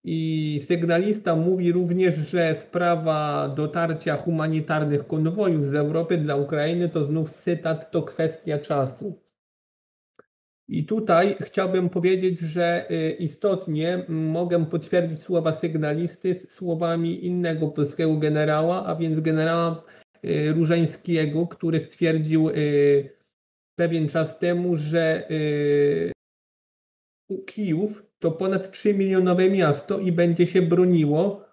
I sygnalista mówi również, że sprawa dotarcia humanitarnych konwojów z Europy dla Ukrainy to znów cytat, to kwestia czasu. I tutaj chciałbym powiedzieć, że y, istotnie mogę potwierdzić słowa sygnalisty słowami innego polskiego generała, a więc generała y, Różańskiego, który stwierdził y, pewien czas temu, że Kijów to ponad 3 milionowe miasto i będzie się broniło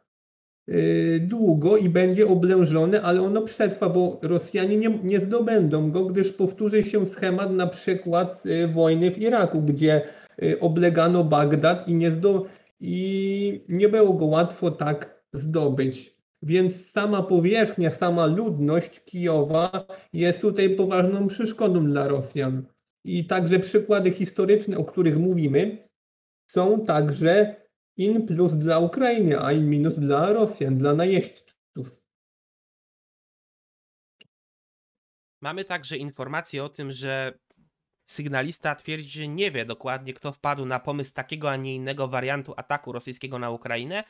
y, długo i będzie oblężone, ale ono przetrwa, bo Rosjanie nie, nie zdobędą go, gdyż powtórzy się schemat na przykład y, wojny w Iraku, gdzie y, oblegano Bagdad i nie, zdo, i nie było go łatwo tak zdobyć. Więc sama powierzchnia, sama ludność Kijowa jest tutaj poważną przeszkodą dla Rosjan. I także przykłady historyczne, o których mówimy, są także in plus dla Ukrainy, a in minus dla Rosjan, dla najeźdźców. Mamy także informacje o tym, że sygnalista twierdzi, że nie wie dokładnie, kto wpadł na pomysł takiego, a nie innego wariantu ataku rosyjskiego na Ukrainę,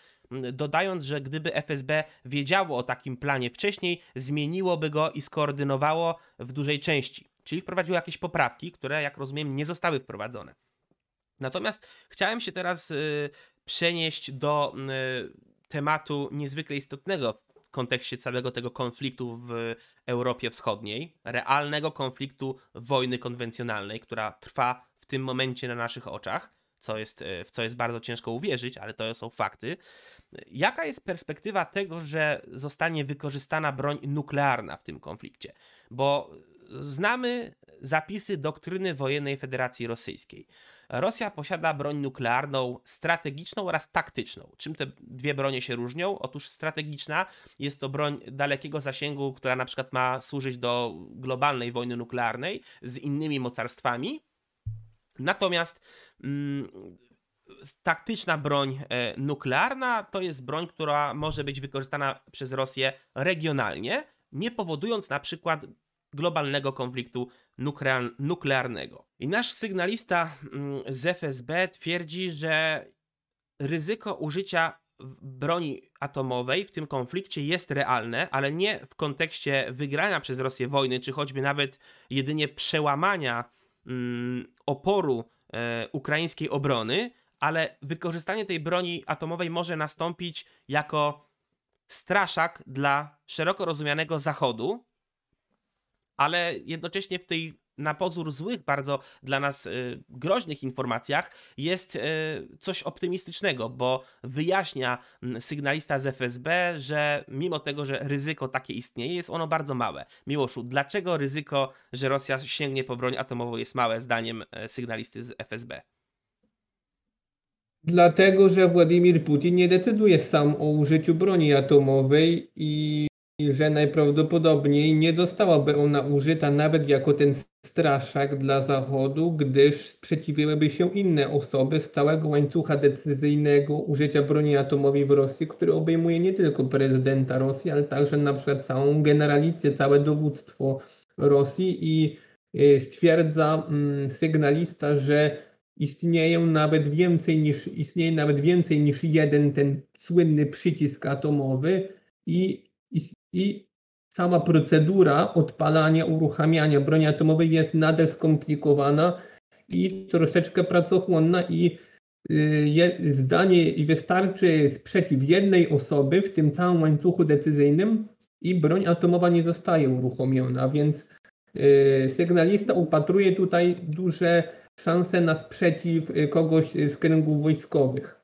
dodając, że gdyby FSB wiedziało o takim planie wcześniej, zmieniłoby go i skoordynowało w dużej części. Czyli wprowadziło jakieś poprawki, które, jak rozumiem, nie zostały wprowadzone. Natomiast chciałem się teraz y, przenieść do y, tematu niezwykle istotnego w kontekście całego tego konfliktu w Europie Wschodniej, realnego konfliktu wojny konwencjonalnej, która trwa w tym momencie na naszych oczach, co jest, y, w co jest bardzo ciężko uwierzyć, ale to są fakty. Jaka jest perspektywa tego, że zostanie wykorzystana broń nuklearna w tym konflikcie? Bo znamy zapisy doktryny wojennej Federacji Rosyjskiej. Rosja posiada broń nuklearną strategiczną oraz taktyczną. Czym te dwie bronie się różnią? Otóż strategiczna jest to broń dalekiego zasięgu, która na przykład ma służyć do globalnej wojny nuklearnej z innymi mocarstwami. Natomiast mm, taktyczna broń e, nuklearna to jest broń, która może być wykorzystana przez Rosję regionalnie, nie powodując na przykład globalnego konfliktu nuklearnego. I nasz sygnalista mm, z FSB twierdzi, że ryzyko użycia broni atomowej w tym konflikcie jest realne, ale nie w kontekście wygrania przez Rosję wojny, czy choćby nawet jedynie przełamania mm, oporu e, ukraińskiej obrony, ale wykorzystanie tej broni atomowej może nastąpić jako straszak dla szeroko rozumianego Zachodu, ale jednocześnie w tej na pozór złych, bardzo dla nas y, groźnych informacjach jest y, coś optymistycznego, bo wyjaśnia y, sygnalista z FSB, że mimo tego, że ryzyko takie istnieje, jest ono bardzo małe. Miłoszu, dlaczego ryzyko, że Rosja sięgnie po broń atomową jest małe, zdaniem e, sygnalisty z FSB? Dlatego, że Władimir Putin nie decyduje sam o użyciu broni atomowej i że najprawdopodobniej nie zostałaby ona użyta nawet jako ten straszak dla Zachodu, gdyż sprzeciwiłyby się inne osoby z całego łańcucha decyzyjnego użycia broni atomowej w Rosji, który obejmuje nie tylko prezydenta Rosji, ale także na przykład całą generalicję, całe dowództwo Rosji i y, stwierdza mm, sygnalista, że istnieją nawet więcej niż, istnieje nawet więcej niż jeden ten słynny przycisk atomowy i, i, sama procedura odpalania, uruchamiania broni atomowej jest nader skomplikowana i troszeczkę pracochłonna i y, zdanie i wystarczy sprzeciw jednej osoby w tym całym łańcuchu decyzyjnym i broń atomowa nie zostaje uruchomiona, więc y, sygnalista upatruje tutaj duże szanse na sprzeciw y, kogoś z kręgów wojskowych.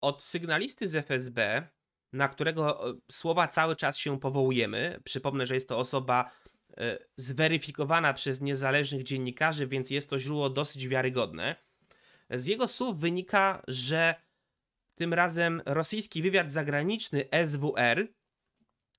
Od sygnalisty z FSB, na którego e, słowa cały czas się powołujemy, przypomnę, że jest to osoba e, zweryfikowana przez niezależnych dziennikarzy, więc jest to źródło dosyć wiarygodne. Z jego słów wynika, że tym razem rosyjski wywiad zagraniczny SWR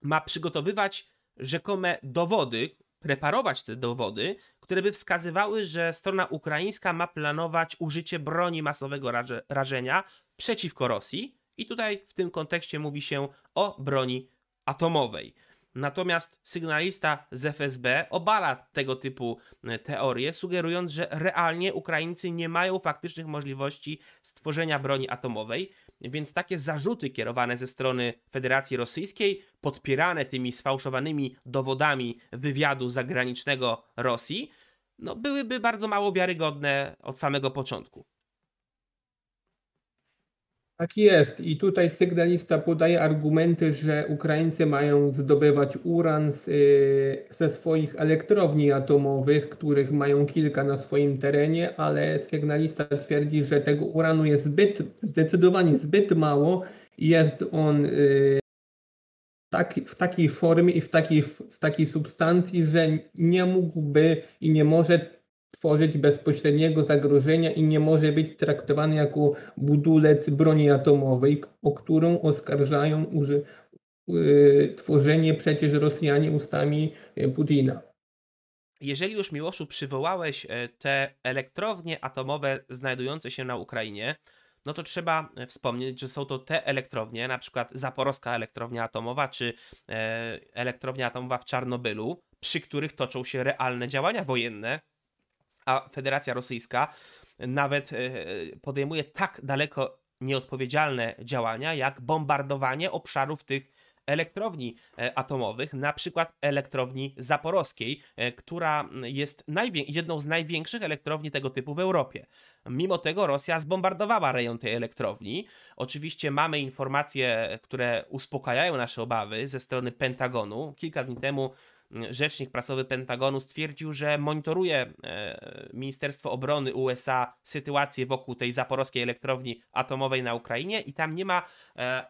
ma przygotowywać rzekome dowody, preparować te dowody, które by wskazywały, że strona ukraińska ma planować użycie broni masowego rażenia przeciwko Rosji. I tutaj w tym kontekście mówi się o broni atomowej. Natomiast sygnalista z FSB obala tego typu e, teorie, sugerując, że realnie Ukraińcy nie mają faktycznych możliwości stworzenia broni atomowej, więc takie zarzuty kierowane ze strony Federacji Rosyjskiej, podpierane tymi sfałszowanymi dowodami wywiadu zagranicznego Rosji, no byłyby bardzo mało wiarygodne od samego początku. Tak jest. I tutaj sygnalista podaje argumenty, że Ukraińcy mają zdobywać uran z, y, ze swoich elektrowni atomowych, których mają kilka na swoim terenie, ale sygnalista twierdzi, że tego uranu jest zbyt, zdecydowanie zbyt mało i jest on y, tak, w takiej formie i w takiej, w takiej substancji, że nie mógłby i nie może tworzyć bezpośredniego zagrożenia i nie może być traktowany jako budulec broni atomowej, o którą oskarżają uży, yy, tworzenie przecież Rosjanie ustami y, Putina. Jeżeli już Miłoszu przywołałeś e, te elektrownie atomowe znajdujące się na Ukrainie, no to trzeba e, wspomnieć, że są to te elektrownie, na przykład Zaporowska Elektrownia Atomowa czy e, Elektrownia Atomowa w Czarnobylu, przy których toczą się realne działania wojenne, a Federacja Rosyjska nawet e, podejmuje tak daleko nieodpowiedzialne działania, jak bombardowanie obszarów tych elektrowni e, atomowych, na przykład elektrowni zaporowskiej, e, która jest jedną z największych elektrowni tego typu w Europie. Mimo tego Rosja zbombardowała rejon tej elektrowni. Oczywiście mamy informacje, które uspokajają nasze obawy ze strony Pentagonu. Kilka dni temu rzecznik prasowy Pentagonu stwierdził, że monitoruje e, Ministerstwo Obrony USA sytuację wokół tej zaporowskiej elektrowni atomowej na Ukrainie i tam nie ma e, e,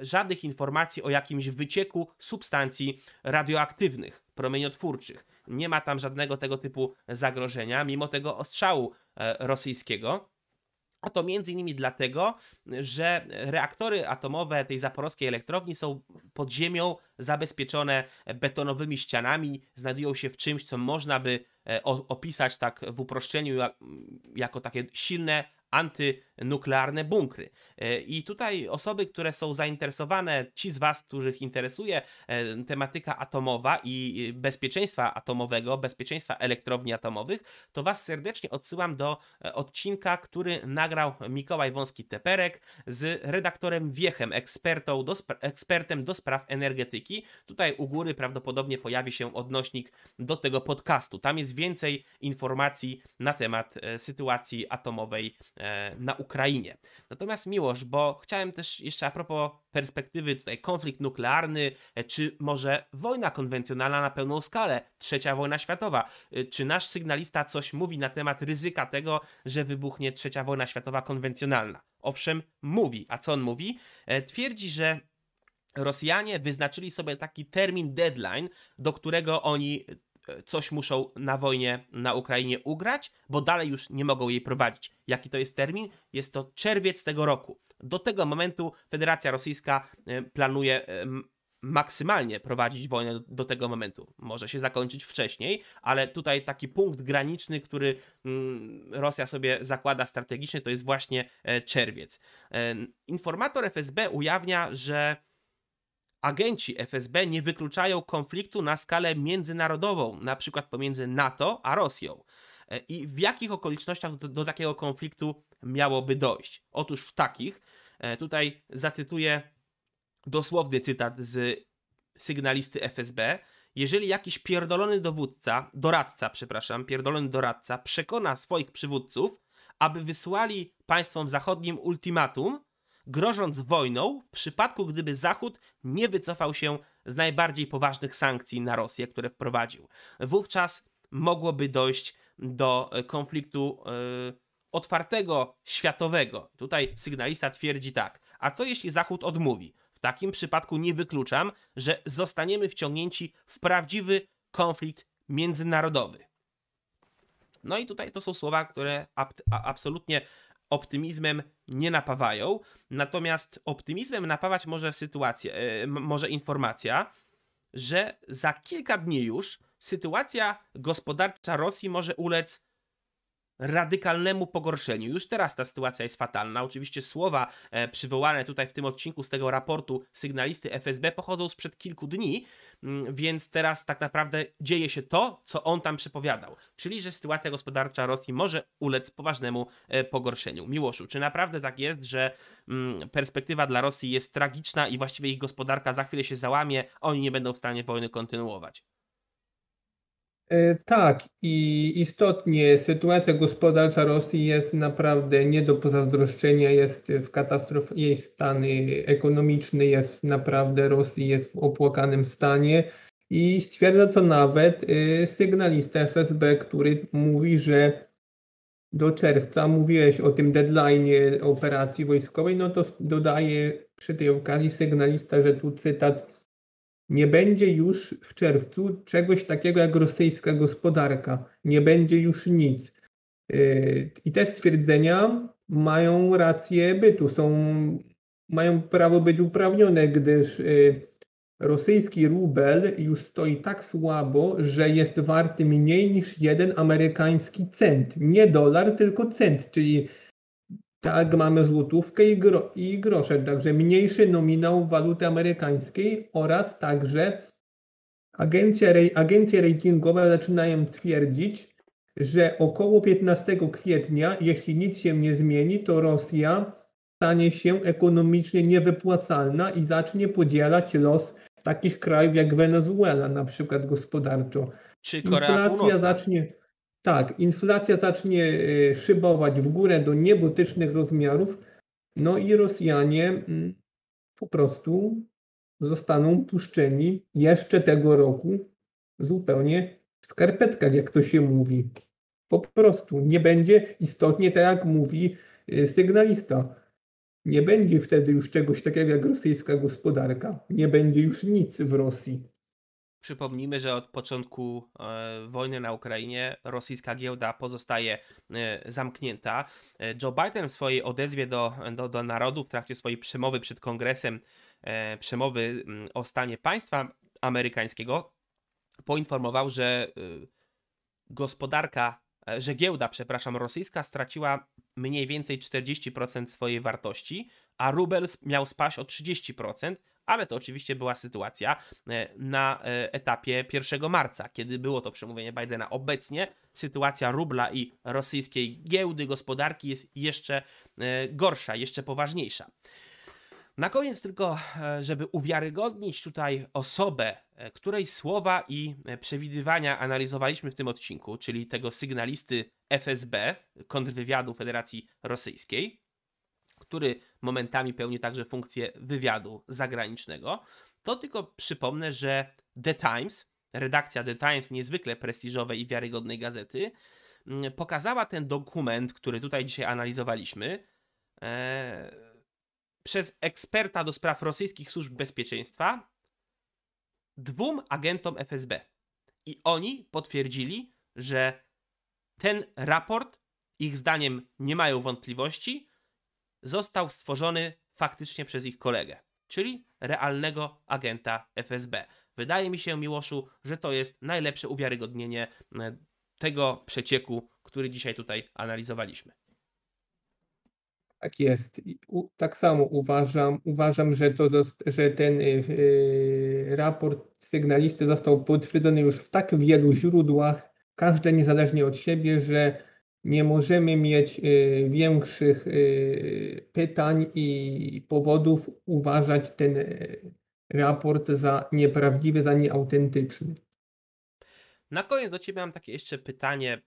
żadnych informacji o jakimś wycieku substancji radioaktywnych, promieniotwórczych. Nie ma tam żadnego tego typu zagrożenia, mimo tego ostrzału rosyjskiego. A to między innymi dlatego, że reaktory atomowe tej zaporowskiej elektrowni są pod ziemią zabezpieczone betonowymi ścianami, znajdują się w czymś, co można by e, opisać tak w uproszczeniu jako takie silne antynuklearne bunkry. E, I tutaj osoby, które są zainteresowane, ci z Was, których interesuje e, tematyka atomowa i bezpieczeństwa atomowego, bezpieczeństwa elektrowni atomowych, to Was serdecznie odsyłam do e, odcinka, który nagrał Mikołaj Wąski-Teperek z redaktorem Wiechem, ekspertą do ekspertem do spraw energetyki. Tutaj u góry prawdopodobnie pojawi się odnośnik do tego podcastu. Tam jest więcej informacji na temat sytuacji atomowej na Ukrainie. Natomiast Miłosz, bo chciałem też jeszcze a propos perspektywy tutaj konflikt nuklearny, e, czy może wojna konwencjonalna na pełną skalę, trzecia wojna światowa. E, czy nasz sygnalista coś mówi na temat ryzyka tego, że wybuchnie trzecia wojna światowa konwencjonalna? Owszem, mówi. A co on mówi? Twierdzi, że Rosjanie wyznaczyli sobie taki termin deadline, do którego oni coś muszą na wojnie na Ukrainie ugrać, bo dalej już nie mogą jej prowadzić. Jaki to jest termin? Jest to czerwiec tego roku. Do tego momentu Federacja Rosyjska e, planuje e, maksymalnie prowadzić wojnę do tego momentu. Może się zakończyć wcześniej, ale tutaj taki punkt graniczny, który mm, Rosja sobie zakłada strategicznie, to jest właśnie e, czerwiec. Informator FSB ujawnia, że agenci FSB nie wykluczają konfliktu na skalę międzynarodową, na przykład pomiędzy NATO a Rosją. E, I w jakich okolicznościach do, do takiego konfliktu miałoby dojść? Otóż w takich, e, tutaj zacytuję dosłowny cytat z sygnalisty FSB. Jeżeli jakiś pierdolony dowódca, doradca, przepraszam, pierdolony doradca przekona swoich przywódców, aby wysłali państwom zachodnim ultimatum, grożąc wojną w przypadku, gdyby Zachód nie wycofał się z najbardziej poważnych sankcji na Rosję, które wprowadził. Wówczas mogłoby dojść do e, konfliktu yy, otwartego, światowego. Tutaj sygnalista twierdzi tak. A co jeśli Zachód odmówi? W takim przypadku nie wykluczam, że zostaniemy wciągnięci w prawdziwy konflikt międzynarodowy. No i tutaj to są słowa, które absolutnie optymizmem nie napawają. Natomiast optymizmem napawać może sytuacja, yy, może informacja, że za kilka dni już sytuacja gospodarcza Rosji może ulec radykalnemu pogorszeniu. Już teraz ta sytuacja jest fatalna. Oczywiście słowa e, przywołane tutaj w tym odcinku z tego raportu sygnalisty FSB pochodzą sprzed kilku dni, mm, więc teraz tak naprawdę dzieje się to, co on tam przepowiadał, czyli że sytuacja gospodarcza Rosji może ulec poważnemu e, pogorszeniu. Miłoszu, czy naprawdę tak jest, że mm, perspektywa dla Rosji jest tragiczna i właściwie ich gospodarka za chwilę się załamie, oni nie będą w stanie wojny kontynuować? E, tak, i istotnie sytuacja gospodarcza Rosji jest naprawdę nie do pozazdroszczenia, jest w katastrofie, jej stan ekonomiczny jest naprawdę, Rosji jest w opłakanym stanie. I stwierdza to nawet e, sygnalista FSB, który mówi, że do czerwca, mówiłeś o tym deadline operacji wojskowej, no to dodaje przy tej okazji sygnalista, że tu cytat nie będzie już w czerwcu czegoś takiego jak rosyjska gospodarka. Nie będzie już nic. Yy, I te stwierdzenia mają rację bytu, są, mają prawo być uprawnione, gdyż yy, rosyjski rubel już stoi tak słabo, że jest warty mniej niż jeden amerykański cent. Nie dolar, tylko cent, czyli tak, mamy złotówkę i, gro, i grosze, także mniejszy nominał waluty amerykańskiej oraz także agencja, agencje ratingowe zaczynają twierdzić, że około 15 kwietnia, jeśli nic się nie zmieni, to Rosja stanie się ekonomicznie niewypłacalna i zacznie podzielać los takich krajów jak Wenezuela, na przykład gospodarczo. Czy Korea Inflacja Północna. zacznie tak, inflacja zacznie y, szybować w górę do niebotycznych rozmiarów, no i Rosjanie mm, po prostu zostaną puszczeni jeszcze tego roku zupełnie w skarpetkach, jak to się mówi. Po prostu nie będzie istotnie tak, jak mówi y, sygnalista. Nie będzie wtedy już czegoś takiego jak rosyjska gospodarka. Nie będzie już nic w Rosji. Przypomnijmy, że od początku e, wojny na Ukrainie rosyjska giełda pozostaje e, zamknięta. E, Joe Biden w swojej odezwie do, do, do narodu w trakcie swojej przemowy przed kongresem, przemowy o stanie państwa amerykańskiego, poinformował, że gospodarka, że giełda, przepraszam, rosyjska straciła mniej więcej 40% swojej wartości, a rubel miał spaść o 30%, ale to oczywiście była sytuacja e, na e, etapie 1 marca, kiedy było to przemówienie Bidena. Obecnie sytuacja rubla i rosyjskiej giełdy gospodarki jest jeszcze e, gorsza, jeszcze poważniejsza. Na koniec tylko, żeby uwiarygodnić tutaj osobę, której słowa i przewidywania analizowaliśmy w tym odcinku, czyli tego sygnalisty FSB, kontrwywiadu Federacji Rosyjskiej, który momentami pełni także funkcję wywiadu zagranicznego, to tylko przypomnę, że The Times, redakcja The Times, niezwykle prestiżowej i wiarygodnej gazety, mm, pokazała ten dokument, który tutaj dzisiaj analizowaliśmy, e, przez eksperta do spraw rosyjskich służb bezpieczeństwa dwóm agentom FSB. I oni potwierdzili, że ten raport, ich zdaniem nie mają wątpliwości, został stworzony faktycznie przez ich kolegę, czyli realnego agenta FSB. Wydaje mi się, Miłoszu, że to jest najlepsze uwiarygodnienie e, tego przecieku, który dzisiaj tutaj analizowaliśmy. Tak jest. Tak samo uważam, uważam, że, to, że ten yy, raport sygnalisty został potwierdzony już w tak wielu źródłach, każde niezależnie od siebie, że nie możemy mieć yy, większych yy, pytań i powodów uważać ten raport za nieprawdziwy, za nieautentyczny. Na koniec do Ciebie mam takie jeszcze pytanie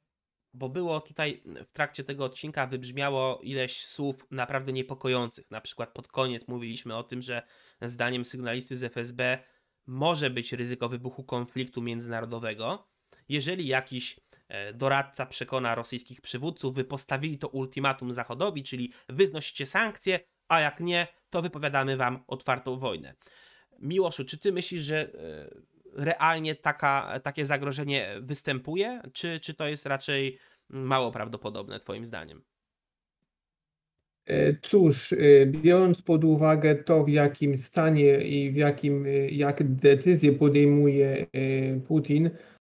bo było tutaj w trakcie tego odcinka wybrzmiało ileś słów naprawdę niepokojących. Na przykład pod koniec mówiliśmy o tym, że zdaniem sygnalisty z FSB może być ryzyko wybuchu konfliktu międzynarodowego, jeżeli jakiś doradca przekona rosyjskich przywódców, by postawili to ultimatum Zachodowi, czyli wyznosicie sankcje, a jak nie, to wypowiadamy wam otwartą wojnę. Miłoszu, czy ty myślisz, że e, realnie taka, takie zagrożenie występuje, czy, czy to jest raczej mało prawdopodobne, Twoim zdaniem? E, cóż, e, biorąc pod uwagę to, w jakim stanie i w jakim, e, jak decyzje podejmuje Putin,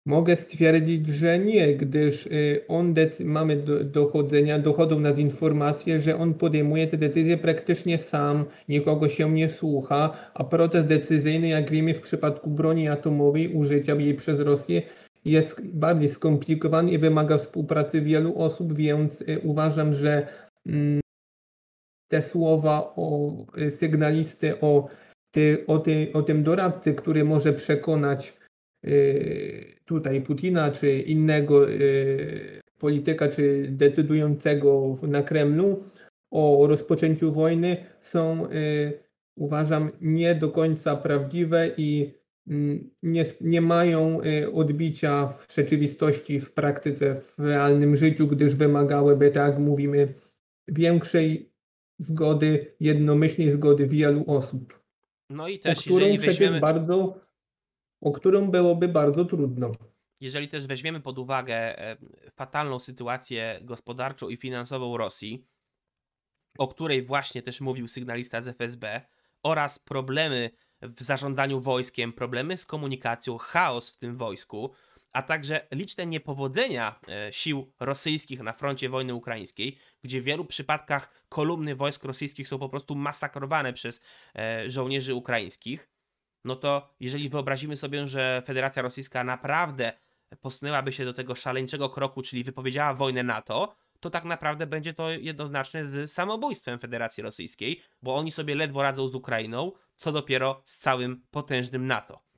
Mogę stwierdzić, że nie, gdyż y, on mamy do, dochodzenia, dochodzą nas informacje, że on podejmuje te decyzje praktycznie sam, nikogo się nie słucha, a proces decyzyjny, jak wiemy w przypadku broni atomowej, użycia jej przez Rosję, jest bardziej skomplikowany i wymaga współpracy wielu osób, więc y, uważam, że mm, te słowa o y, sygnalisty, o, ty, o, ty, o tym doradcy, który może przekonać tutaj Putina czy innego y, polityka, czy decydującego na Kremlu o rozpoczęciu wojny są, y, uważam, nie do końca prawdziwe i mm, nie, nie mają y, odbicia w rzeczywistości, w praktyce, w realnym życiu, gdyż wymagałyby, tak jak mówimy, większej zgody, jednomyślnej zgody wielu osób. No i też, o którą jeżeli weźmiemy... bardzo o którą byłoby bardzo trudno. Jeżeli też weźmiemy pod uwagę e, fatalną sytuację gospodarczą i finansową Rosji, o której właśnie też mówił sygnalista z FSB, oraz problemy w zarządzaniu wojskiem, problemy z komunikacją, chaos w tym wojsku, a także liczne niepowodzenia e, sił rosyjskich na froncie wojny ukraińskiej, gdzie w wielu przypadkach kolumny wojsk rosyjskich są po prostu masakrowane przez e, żołnierzy ukraińskich, no to jeżeli wyobrazimy sobie, że Federacja Rosyjska naprawdę posunęłaby się do tego szaleńczego kroku, czyli wypowiedziała wojnę NATO, to tak naprawdę będzie to jednoznaczne z samobójstwem Federacji Rosyjskiej, bo oni sobie ledwo radzą z Ukrainą, co dopiero z całym potężnym NATO.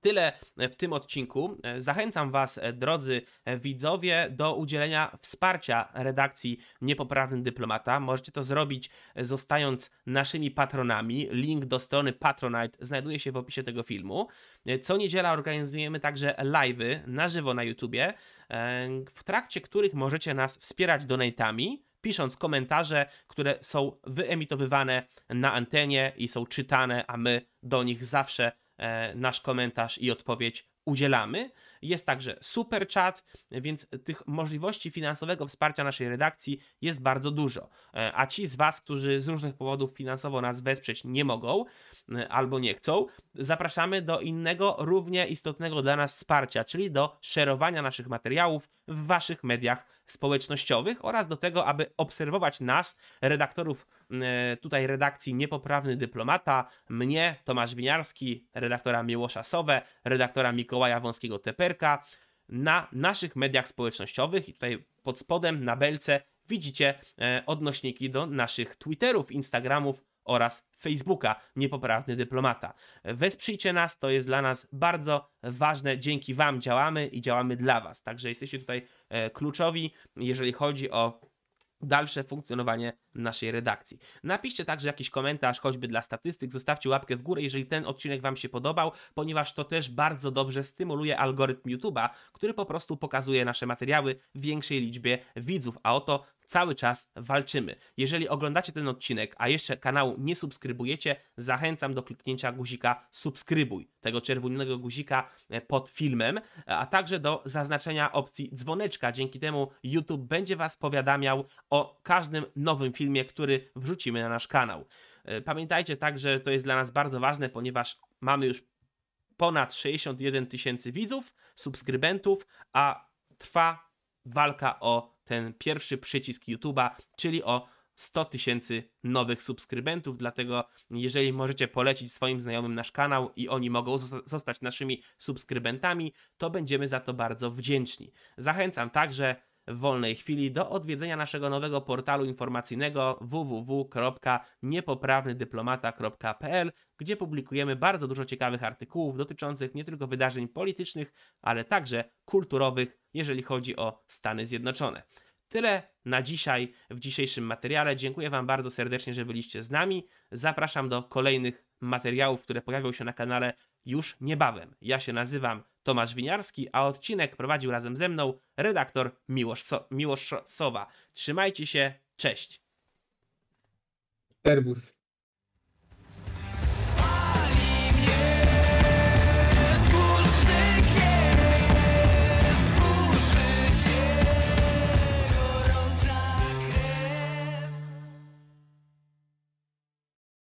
Tyle w tym odcinku. Zachęcam Was, drodzy widzowie, do udzielenia wsparcia redakcji Niepoprawny Dyplomata. Możecie to zrobić zostając naszymi patronami. Link do strony Patronite znajduje się w opisie tego filmu. Co niedziela organizujemy także live'y na żywo na YouTubie, w trakcie których możecie nas wspierać donatami pisząc komentarze, które są wyemitowywane na antenie i są czytane, a my do nich zawsze E, nasz komentarz i odpowiedź udzielamy. Jest także super chat, więc tych możliwości finansowego wsparcia naszej redakcji jest bardzo dużo. E, a ci z Was, którzy z różnych powodów finansowo nas wesprzeć nie mogą e, albo nie chcą, zapraszamy do innego, równie istotnego dla nas wsparcia, czyli do szerowania naszych materiałów w Waszych mediach społecznościowych oraz do tego, aby obserwować nas, redaktorów e, tutaj redakcji Niepoprawny Dyplomata, mnie, Tomasz Winiarski, redaktora Miłosza Sowe, redaktora Mikołaja Wąskiego Teperka, na naszych mediach społecznościowych i tutaj pod spodem na belce widzicie e, odnośniki do naszych Twitterów, Instagramów oraz Facebooka Niepoprawny Dyplomata. Wesprzyjcie nas, to jest dla nas bardzo ważne. Dzięki Wam działamy i działamy dla Was. Także jesteście tutaj e, kluczowi, jeżeli chodzi o dalsze funkcjonowanie naszej redakcji. Napiszcie także jakiś komentarz, choćby dla statystyk, zostawcie łapkę w górę, jeżeli ten odcinek Wam się podobał, ponieważ to też bardzo dobrze stymuluje algorytm YouTube'a, który po prostu pokazuje nasze materiały większej liczbie widzów, a oto cały czas walczymy. Jeżeli oglądacie ten odcinek, a jeszcze kanału nie subskrybujecie, zachęcam do kliknięcia guzika subskrybuj, tego czerwonego guzika e, pod filmem, a także do zaznaczenia opcji dzwoneczka. Dzięki temu YouTube będzie Was powiadamiał o każdym nowym filmie, który wrzucimy na nasz kanał. E, pamiętajcie także, że to jest dla nas bardzo ważne, ponieważ mamy już ponad 61 tysięcy widzów, subskrybentów, a trwa walka o ten pierwszy przycisk YouTube'a, czyli o 100 tysięcy nowych subskrybentów, dlatego jeżeli możecie polecić swoim znajomym nasz kanał i oni mogą zosta- zostać naszymi subskrybentami, to będziemy za to bardzo wdzięczni. Zachęcam także wolnej chwili do odwiedzenia naszego nowego portalu informacyjnego www.niepoprawnydyplomata.pl, gdzie publikujemy bardzo dużo ciekawych artykułów dotyczących nie tylko wydarzeń politycznych, ale także kulturowych, jeżeli chodzi o Stany Zjednoczone. Tyle na dzisiaj w dzisiejszym materiale. Dziękuję Wam bardzo serdecznie, że byliście z nami. Zapraszam do kolejnych materiałów, które pojawią się na kanale już niebawem. Ja się nazywam Tomasz Winiarski, a odcinek prowadził razem ze mną redaktor Miłosz, so- Miłosz Sowa. Trzymajcie się, cześć! Serwus.